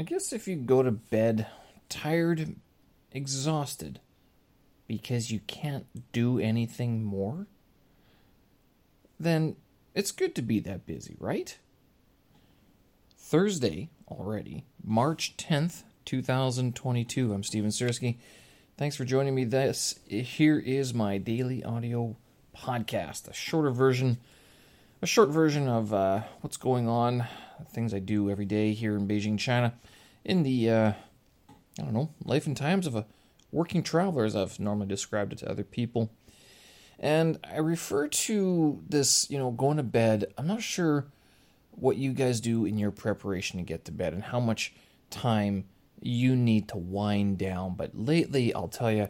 I guess if you go to bed tired, exhausted, because you can't do anything more, then it's good to be that busy, right? Thursday already, March 10th, 2022. I'm Steven Sersky. Thanks for joining me. This here is my daily audio podcast, a shorter version, a short version of uh, what's going on, things I do every day here in Beijing, China, in the uh, I don't know life and times of a working traveler, as I've normally described it to other people. And I refer to this, you know, going to bed. I'm not sure what you guys do in your preparation to get to bed and how much time you need to wind down. But lately, I'll tell you,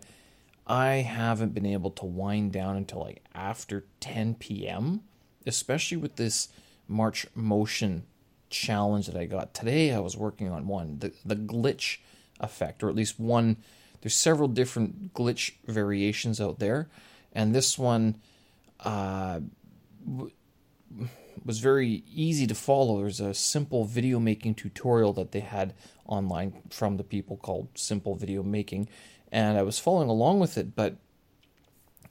I haven't been able to wind down until like after 10 p.m., especially with this March motion challenge that I got. Today, I was working on one, the, the glitch effect, or at least one. There's several different glitch variations out there, and this one uh, was very easy to follow. There's a simple video making tutorial that they had online from the people called Simple Video Making, and I was following along with it. But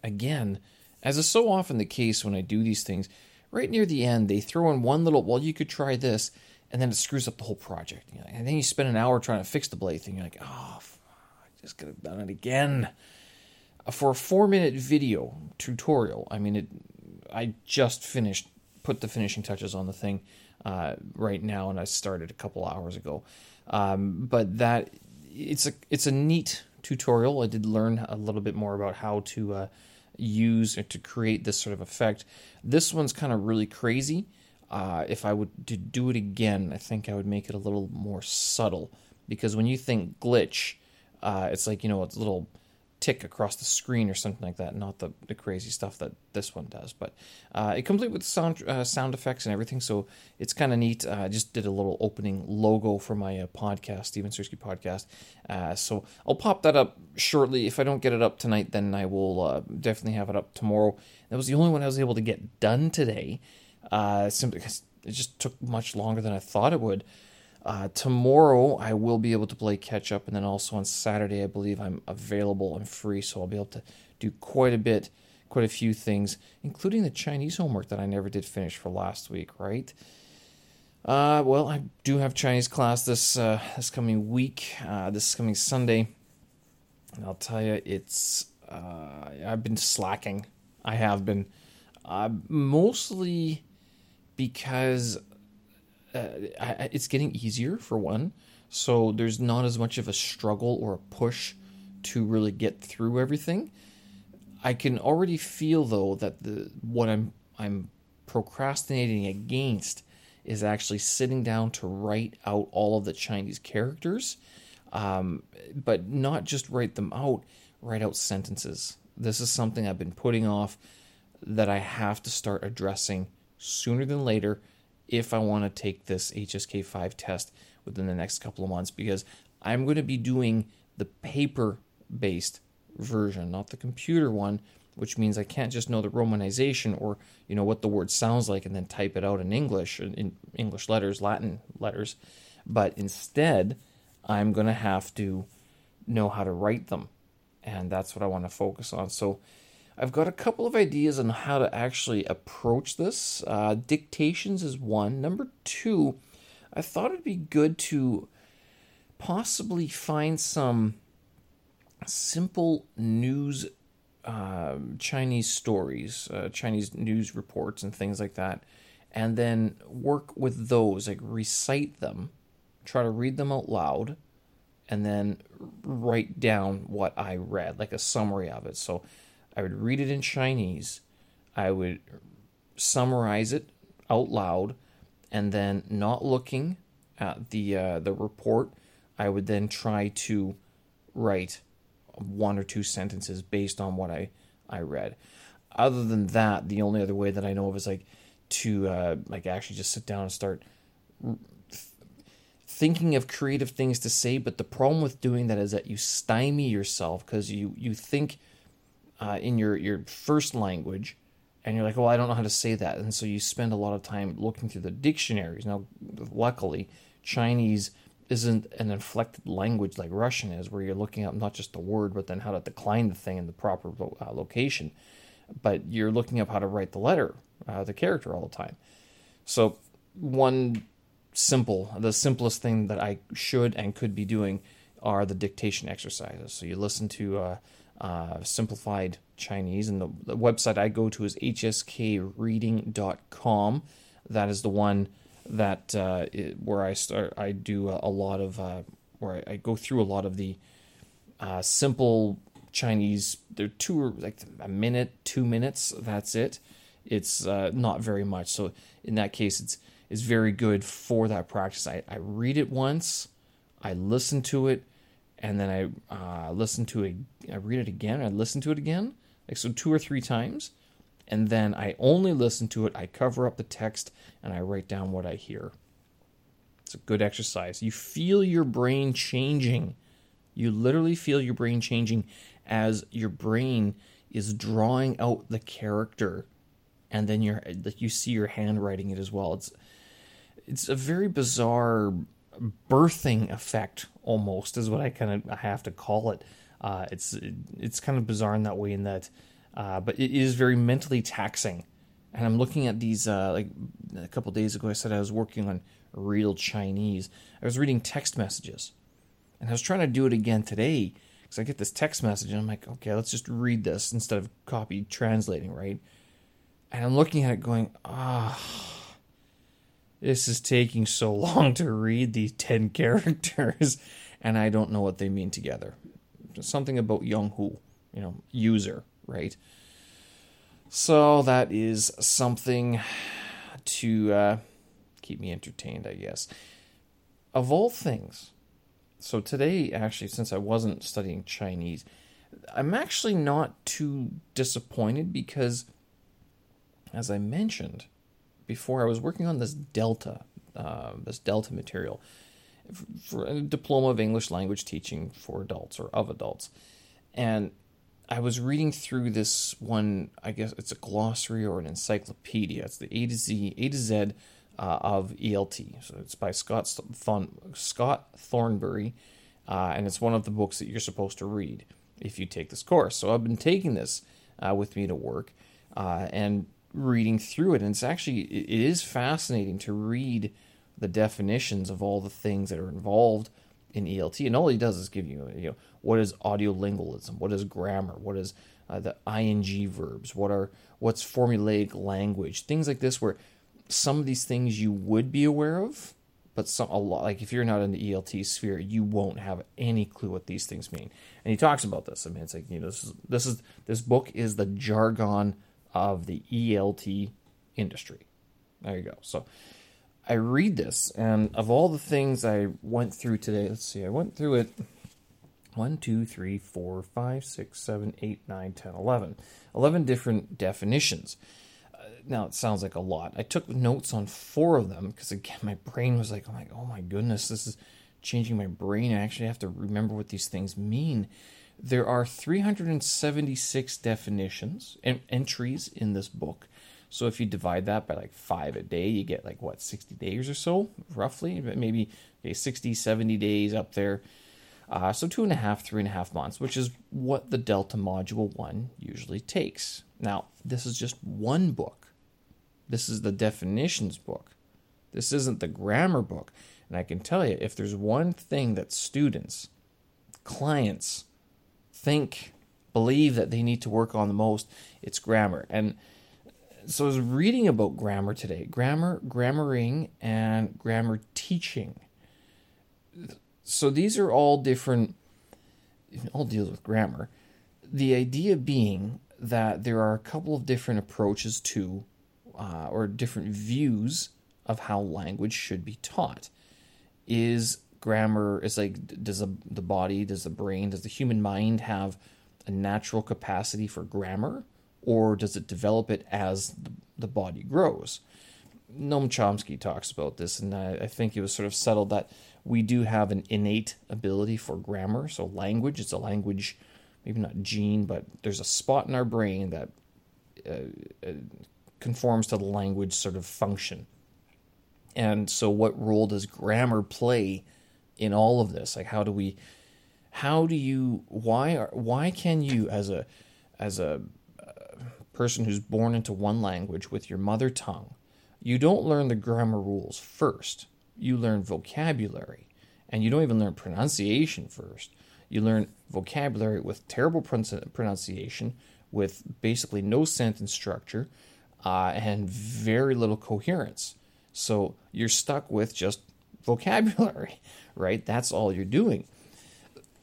again, as is so often the case when I do these things, right near the end, they throw in one little, well, you could try this, and then it screws up the whole project. and then you spend an hour trying to fix the blade thing. You're like, oh, I just could have done it again. For a four minute video tutorial, I mean, it. I just finished put the finishing touches on the thing uh, right now, and I started a couple hours ago. Um, but that it's a it's a neat tutorial. I did learn a little bit more about how to uh, use to create this sort of effect. This one's kind of really crazy. Uh, if I would to do it again, I think I would make it a little more subtle because when you think glitch, uh, it's like you know it's a little tick across the screen or something like that, not the, the crazy stuff that this one does. But uh, it complete with sound uh, sound effects and everything, so it's kind of neat. Uh, I just did a little opening logo for my uh, podcast, Steven Sersky podcast. Uh, so I'll pop that up shortly. If I don't get it up tonight, then I will definitely have it up tomorrow. That was the only one I was able to get done today, simply because it just took much longer than I thought it would. Uh, tomorrow I will be able to play catch up, and then also on Saturday I believe I'm available and free, so I'll be able to do quite a bit, quite a few things, including the Chinese homework that I never did finish for last week. Right? Uh, well, I do have Chinese class this uh, this coming week, uh, this coming Sunday, and I'll tell you, it's uh, I've been slacking. I have been uh, mostly because uh, it's getting easier for one. So there's not as much of a struggle or a push to really get through everything. I can already feel though that the what I'm I'm procrastinating against is actually sitting down to write out all of the Chinese characters, um, but not just write them out, write out sentences. This is something I've been putting off that I have to start addressing sooner than later if I want to take this HSK5 test within the next couple of months because I'm going to be doing the paper based version, not the computer one, which means I can't just know the romanization or you know what the word sounds like and then type it out in English in English letters, Latin letters, but instead I'm going to have to know how to write them. And that's what I want to focus on. So I've got a couple of ideas on how to actually approach this. Uh, dictations is one. Number two, I thought it'd be good to possibly find some simple news uh, Chinese stories, uh, Chinese news reports, and things like that, and then work with those, like recite them, try to read them out loud, and then write down what I read, like a summary of it. So I would read it in Chinese, I would summarize it out loud, and then not looking at the uh, the report, I would then try to write one or two sentences based on what I I read. Other than that, the only other way that I know of is like to uh, like actually just sit down and start thinking of creative things to say. But the problem with doing that is that you stymie yourself because you you think uh, in your your first language, and you're like, "Well, I don't know how to say that," and so you spend a lot of time looking through the dictionaries. Now, luckily, Chinese isn't an inflected language like Russian is, where you're looking up not just the word, but then how to decline the thing in the proper uh, location. But you're looking up how to write the letter, uh, the character all the time. So, one simple, the simplest thing that I should and could be doing are the dictation exercises. So, you listen to uh, uh, simplified Chinese, and the, the website I go to is hskreading.com. That is the one that uh, it, where I start. I do a, a lot of uh, where I, I, go through a lot of the uh, simple Chinese. They're two like a minute, two minutes. That's it. It's uh, not very much. So in that case, it's it's very good for that practice. I, I read it once, I listen to it, and then I uh, listen to it. I read it again. I listen to it again, like so two or three times and then I only listen to it. I cover up the text and I write down what I hear. It's a good exercise. You feel your brain changing. You literally feel your brain changing as your brain is drawing out the character and then you you see your handwriting it as well. It's it's a very bizarre birthing effect almost is what I kind of have to call it. Uh, it's it's kind of bizarre in that way in that uh, but it is very mentally taxing. And I'm looking at these, uh, like a couple days ago, I said I was working on real Chinese. I was reading text messages. And I was trying to do it again today because I get this text message and I'm like, okay, let's just read this instead of copy translating, right? And I'm looking at it going, ah, oh, this is taking so long to read these 10 characters and I don't know what they mean together. Something about Young Hu, you know, user right? So that is something to uh, keep me entertained, I guess. Of all things, so today, actually, since I wasn't studying Chinese, I'm actually not too disappointed because, as I mentioned before, I was working on this Delta, uh, this Delta material for a diploma of English language teaching for adults or of adults. And I was reading through this one. I guess it's a glossary or an encyclopedia. It's the A to Z, A to Z uh, of ELT. So it's by Scott Scott Thornbury, uh, and it's one of the books that you're supposed to read if you take this course. So I've been taking this uh, with me to work uh, and reading through it, and it's actually it is fascinating to read the definitions of all the things that are involved in ELT, and all he does is give you, you know, what is audiolingualism, what is grammar, what is uh, the ing verbs, what are what's formulaic language, things like this, where some of these things you would be aware of, but some a lot like if you're not in the ELT sphere, you won't have any clue what these things mean. And he talks about this. I mean, it's like you know, this is this is this book is the jargon of the ELT industry. There you go. So I read this, and of all the things I went through today, let's see, I went through it 1, 2, 3, 4, 5, 6, 7, 8, 9, 10, 11. 11 different definitions. Uh, now, it sounds like a lot. I took notes on four of them because, again, my brain was like, oh my, oh my goodness, this is changing my brain. I actually have to remember what these things mean. There are 376 definitions and entries in this book. So if you divide that by like five a day, you get like what, 60 days or so, roughly? Maybe okay, 60, 70 days up there. Uh, so two and a half, three and a half months, which is what the Delta Module 1 usually takes. Now, this is just one book. This is the definitions book. This isn't the grammar book. And I can tell you, if there's one thing that students, clients, think, believe that they need to work on the most, it's grammar. And so I was reading about grammar today grammar, grammaring, and grammar teaching. So these are all different, all deals with grammar. The idea being that there are a couple of different approaches to, uh, or different views of how language should be taught. Is grammar, is like, does the, the body, does the brain, does the human mind have a natural capacity for grammar? or does it develop it as the body grows? Noam Chomsky talks about this, and I, I think it was sort of settled that we do have an innate ability for grammar. So, language is a language, maybe not gene, but there's a spot in our brain that uh, uh, conforms to the language sort of function. And so, what role does grammar play in all of this. Like, how do we, how do you, why are, why can you as a, as a uh, person who's born into one language with your mother tongue, you don't learn the grammar rules first. You learn vocabulary, and you don't even learn pronunciation first. You learn vocabulary with terrible pronunciation, with basically no sentence structure, uh, and very little coherence. So you're stuck with just vocabulary, right? That's all you're doing.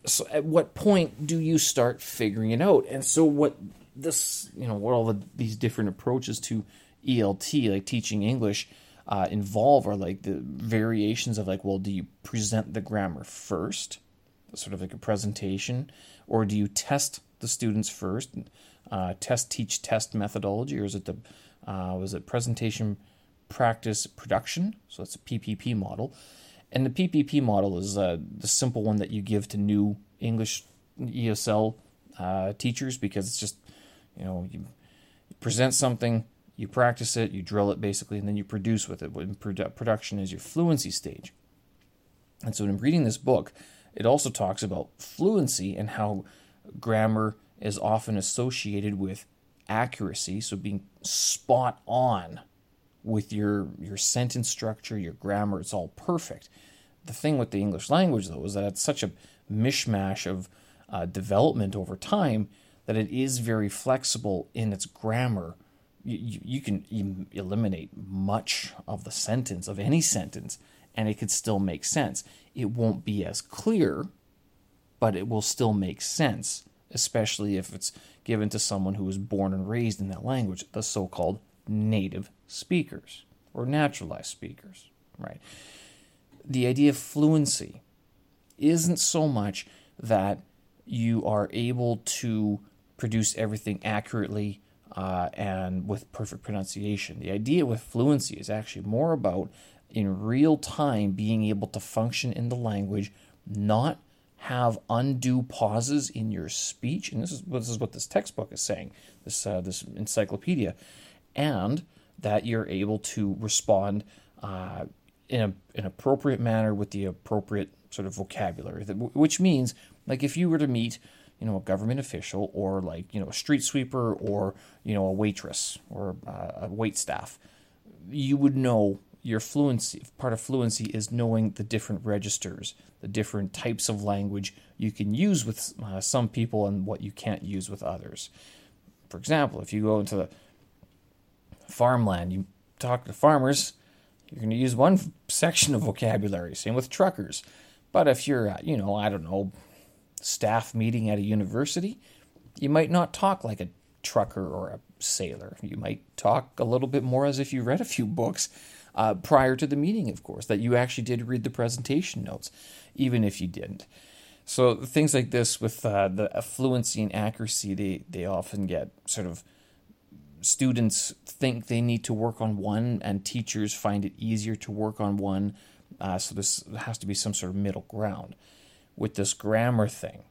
So at what point do you start figuring it out? And so what this, you know, what all the, these different approaches to ELT, like teaching English, uh, involve are like the variations of like, well, do you present the grammar first, sort of like a presentation, or do you test the students first, uh, test, teach, test methodology, or is it the uh, was it presentation, practice, production? So it's a PPP model, and the PPP model is uh, the simple one that you give to new English ESL uh, teachers because it's just you know you present something you practice it, you drill it basically, and then you produce with it. When produ- production is your fluency stage. And so, in reading this book, it also talks about fluency and how grammar is often associated with accuracy, so being spot on with your your sentence structure, your grammar, it's all perfect. The thing with the English language, though, is that it's such a mishmash of uh, development over time that it is very flexible in its grammar you, you can eliminate much of the sentence of any sentence and it could still make sense. It won't be as clear, but it will still make sense, especially if it's given to someone who was born and raised in that language, the so called native speakers or naturalized speakers, right? The idea of fluency isn't so much that you are able to produce everything accurately uh, and with perfect pronunciation. The idea with fluency is actually more about in real time being able to function in the language, not have undue pauses in your speech, and this is this is what this textbook is saying, this uh, this encyclopedia, and that you're able to respond uh, in a, an appropriate manner with the appropriate sort of vocabulary. Which means, like, if you were to meet you know a government official or like you know a street sweeper or you know a waitress or uh, a wait staff you would know your fluency part of fluency is knowing the different registers the different types of language you can use with uh, some people and what you can't use with others for example if you go into the farmland you talk to farmers you're going to use one section of vocabulary same with truckers but if you're uh, you know i don't know staff meeting at a university, you might not talk like a trucker or a sailor. You might talk a little bit more as if you read a few books uh, prior to the meeting, of course, that you actually did read the presentation notes, even if you didn't. So things like this with uh, the fluency and accuracy, they, they often get sort of students think they need to work on one, and teachers find it easier to work on one. Uh, so this has to be some sort of middle ground with this grammar thing.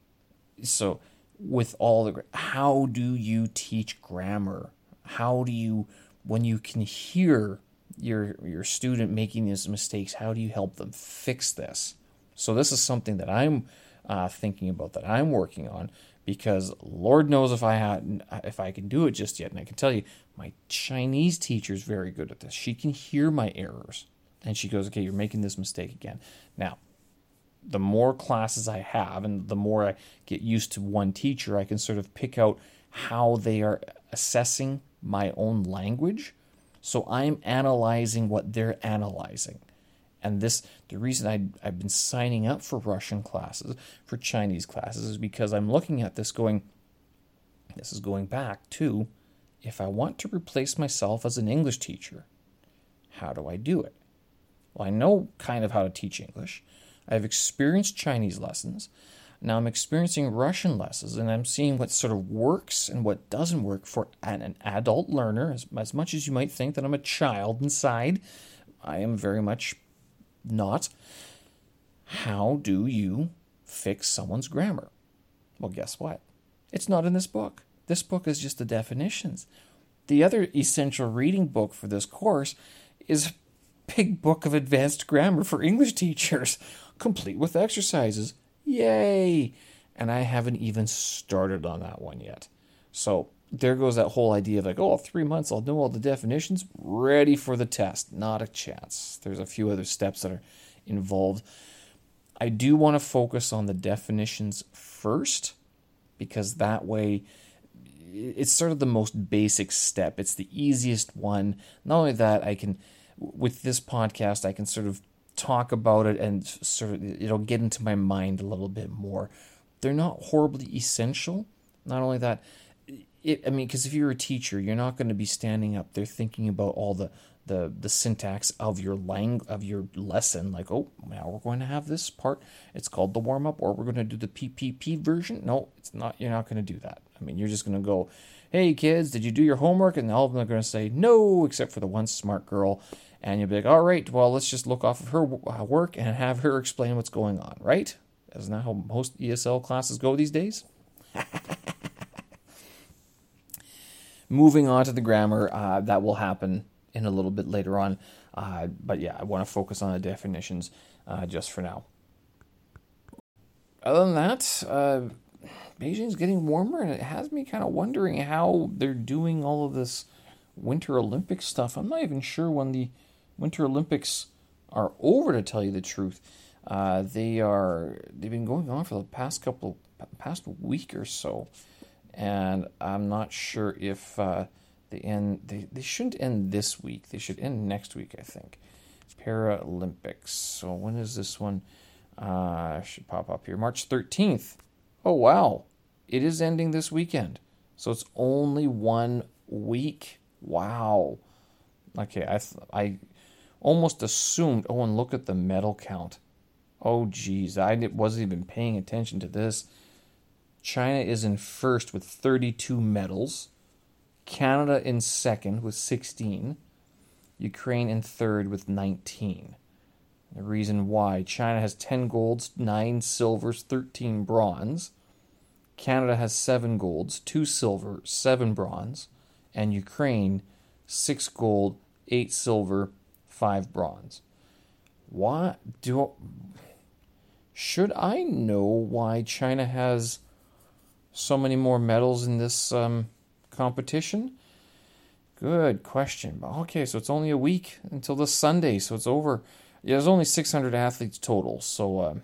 So, with all the how do you teach grammar? How do you when you can hear your your student making these mistakes, how do you help them fix this? So this is something that I'm uh, thinking about that I'm working on because Lord knows if I had if I can do it just yet. And I can tell you, my Chinese teacher is very good at this. She can hear my errors, and she goes, "Okay, you're making this mistake again." Now, the more classes I have and the more I get used to one teacher, I can sort of pick out how they are assessing my own language. So I'm analyzing what they're analyzing. And this, the reason I, I've been signing up for Russian classes, for Chinese classes, is because I'm looking at this going, this is going back to if I want to replace myself as an English teacher, how do I do it? Well, I know kind of how to teach English. I've experienced Chinese lessons. Now I'm experiencing Russian lessons and I'm seeing what sort of works and what doesn't work for an, an adult learner. As, as much as you might think that I'm a child inside, I am very much not. How do you fix someone's grammar? Well, guess what? It's not in this book. This book is just the definitions. The other essential reading book for this course is Big Book of Advanced Grammar for English Teachers complete with exercises. Yay! And I haven't even started on that one yet. So there goes that whole idea of like, oh, three months, I'll know all the definitions, ready for the test. Not a chance. There's a few other steps that are involved. I do want to focus on the definitions first because that way it's sort of the most basic step. It's the easiest one. Not only that, I can, with this podcast, I can sort of talk about it and sort of, it'll get into my mind a little bit more. They're not horribly essential. Not only that, it, I mean, because if you're a teacher, you're not going to be standing up there thinking about all the the the syntax of your lang of your lesson. Like, oh, now we're going to have this part. It's called the warm up, or we're going to do the PPP version. No, it's not. You're not going to do that. I mean, you're just going to go, hey kids, did you do your homework? And all of them are going to say no, except for the one smart girl. And you'll be like, all right, well, let's just look off of her uh, work and have her explain what's going on, right? Isn't that how most ESL classes go these days? Moving on to the grammar, uh, that will happen in a little bit later on. Uh, but yeah, I want to focus on the definitions uh, just for now. Other than that, uh, Beijing's getting warmer, and it has me kind of wondering how they're doing all of this Winter Olympics stuff. I'm not even sure when the Winter Olympics are over, to tell you the truth. Uh, they are they've been going on for the past couple past week or so and I'm not sure if uh, they end. They, they shouldn't end this week. They should end next week, I think. Paralympics. So when is this one? Uh, should pop up here. March 13th. Oh wow, it is ending this weekend. So it's only one week. Wow. Okay, I I almost assumed. Oh, and look at the medal count. Oh geez, I wasn't even paying attention to this. China is in first with 32 medals. Canada in second with 16. Ukraine in third with 19. The reason why China has 10 golds, 9 silvers, 13 bronze. Canada has 7 golds, 2 silver, 7 bronze. And Ukraine, 6 gold, 8 silver, 5 bronze. Why do. Should I know why China has so many more medals in this um, competition? Good question. Okay, so it's only a week until this Sunday, so it's over. Yeah, there's only 600 athletes total, so uh,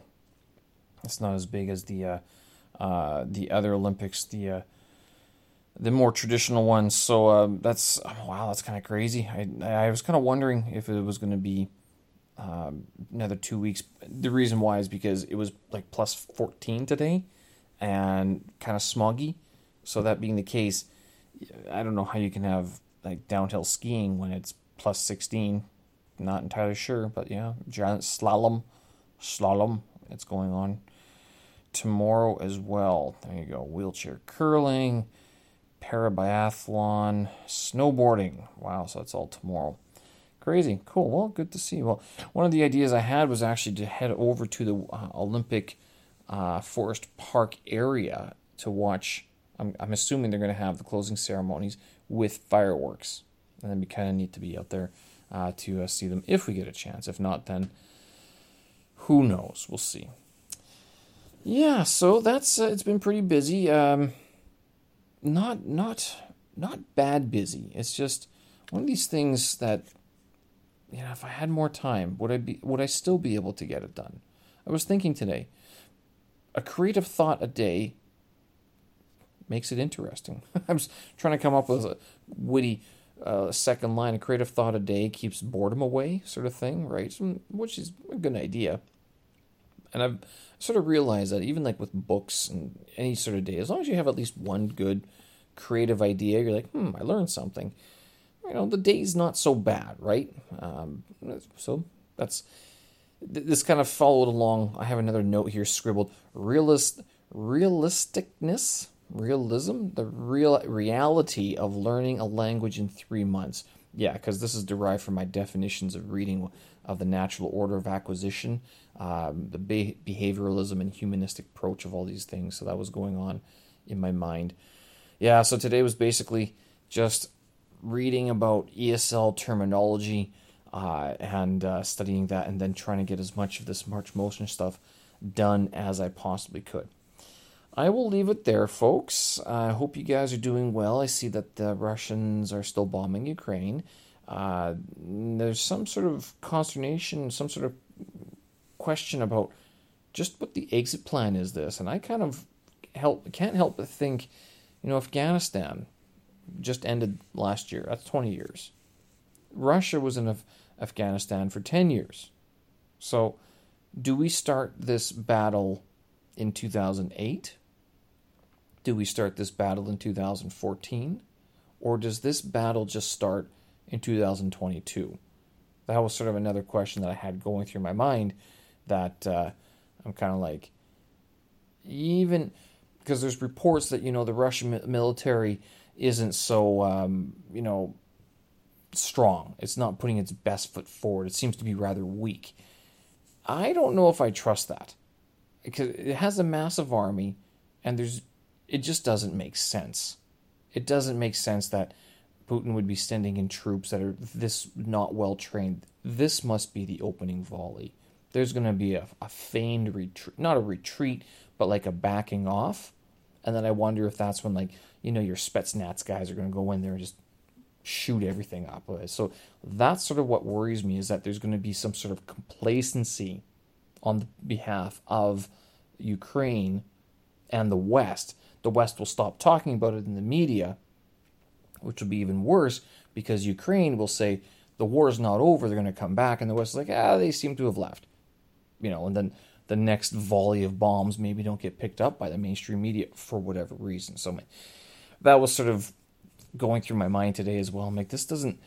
it's not as big as the uh, uh, the other Olympics, the uh, the more traditional ones. So uh, that's wow, that's kind of crazy. I I was kind of wondering if it was going to be um, another two weeks. The reason why is because it was like plus 14 today and kind of smoggy. So that being the case, I don't know how you can have like downhill skiing when it's plus 16. Not entirely sure, but yeah, giant slalom, slalom, it's going on tomorrow as well. There you go. Wheelchair curling, parabiathlon, snowboarding. Wow, so that's all tomorrow. Crazy. Cool. Well, good to see. Well, one of the ideas I had was actually to head over to the uh, Olympic uh, Forest Park area to watch. I'm, I'm assuming they're going to have the closing ceremonies with fireworks. And be kind of neat to be out there uh, to uh, see them if we get a chance. If not, then who knows? We'll see. Yeah, so that's uh, it's been pretty busy. Um, not not not bad busy. It's just one of these things that you know, if I had more time, would I be would I still be able to get it done? I was thinking today a creative thought a day makes it interesting. I'm trying to come up with a witty uh, second line. A creative thought a day keeps boredom away, sort of thing, right? Which is a good idea. And I've sort of realized that even like with books and any sort of day, as long as you have at least one good creative idea, you're like, hmm, I learned something. You know, the day's not so bad, right? Um, so that's this kind of followed along. I have another note here scribbled: realist, realisticness, realism, the real reality of learning a language in three months. Yeah, because this is derived from my definitions of reading of the natural order of acquisition, um, the be- behavioralism and humanistic approach of all these things. So that was going on in my mind. Yeah, so today was basically just reading about ESL terminology uh, and uh, studying that, and then trying to get as much of this March motion stuff done as I possibly could. I will leave it there, folks. I hope you guys are doing well. I see that the Russians are still bombing Ukraine. Uh, there's some sort of consternation, some sort of question about just what the exit plan is. This, and I kind of help can't help but think, you know, Afghanistan just ended last year. That's 20 years. Russia was in Af- Afghanistan for 10 years. So, do we start this battle in 2008? Do we start this battle in 2014? Or does this battle just start in 2022? That was sort of another question that I had going through my mind that uh, I'm kind of like, even because there's reports that, you know, the Russian military isn't so, um, you know, strong. It's not putting its best foot forward. It seems to be rather weak. I don't know if I trust that because it has a massive army and there's it just doesn't make sense. It doesn't make sense that Putin would be sending in troops that are this not well trained. This must be the opening volley. There's going to be a, a feigned retreat, not a retreat, but like a backing off. And then I wonder if that's when, like, you know, your Spetsnaz guys are going to go in there and just shoot everything up. So that's sort of what worries me is that there's going to be some sort of complacency on the behalf of Ukraine and the West the West will stop talking about it in the media, which will be even worse because Ukraine will say the war is not over, they're going to come back, and the West is like, ah, they seem to have left. You know, and then the next volley of bombs maybe don't get picked up by the mainstream media for whatever reason. So that was sort of going through my mind today as well. I'm like, this doesn't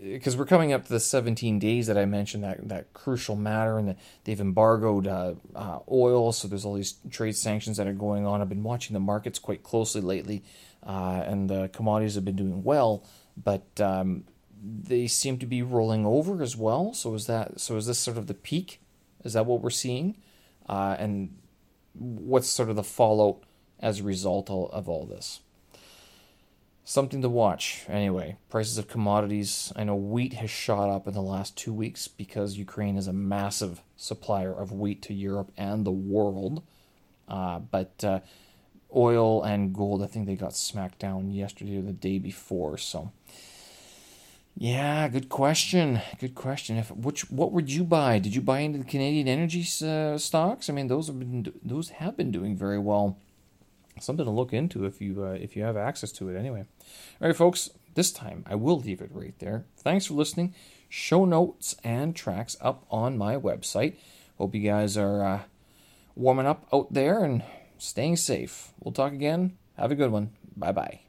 because we're coming up to the 17 days that I mentioned that that crucial matter, and they've embargoed uh, uh, oil, so there's all these trade sanctions that are going on. I've been watching the markets quite closely lately, uh, and the commodities have been doing well, but um, they seem to be rolling over as well. So is that so? Is this sort of the peak? Is that what we're seeing? Uh, and what's sort of the fallout as a result of all this? Something to watch. Anyway, prices of commodities. I know wheat has shot up in the last two weeks because Ukraine is a massive supplier of wheat to Europe and the world. Uh, but uh, oil and gold, I think they got smacked down yesterday or the day before. So, yeah, good question. Good question. If which what would you buy? Did you buy into the Canadian energy uh, stocks? I mean, those have been those have been doing very well something to look into if you uh, if you have access to it anyway. All right, folks. This time I will leave it right there. Thanks for listening. Show notes and tracks up on my website. Hope you guys are uh, warming up out there and staying safe. We'll talk again. Have a good one. Bye bye.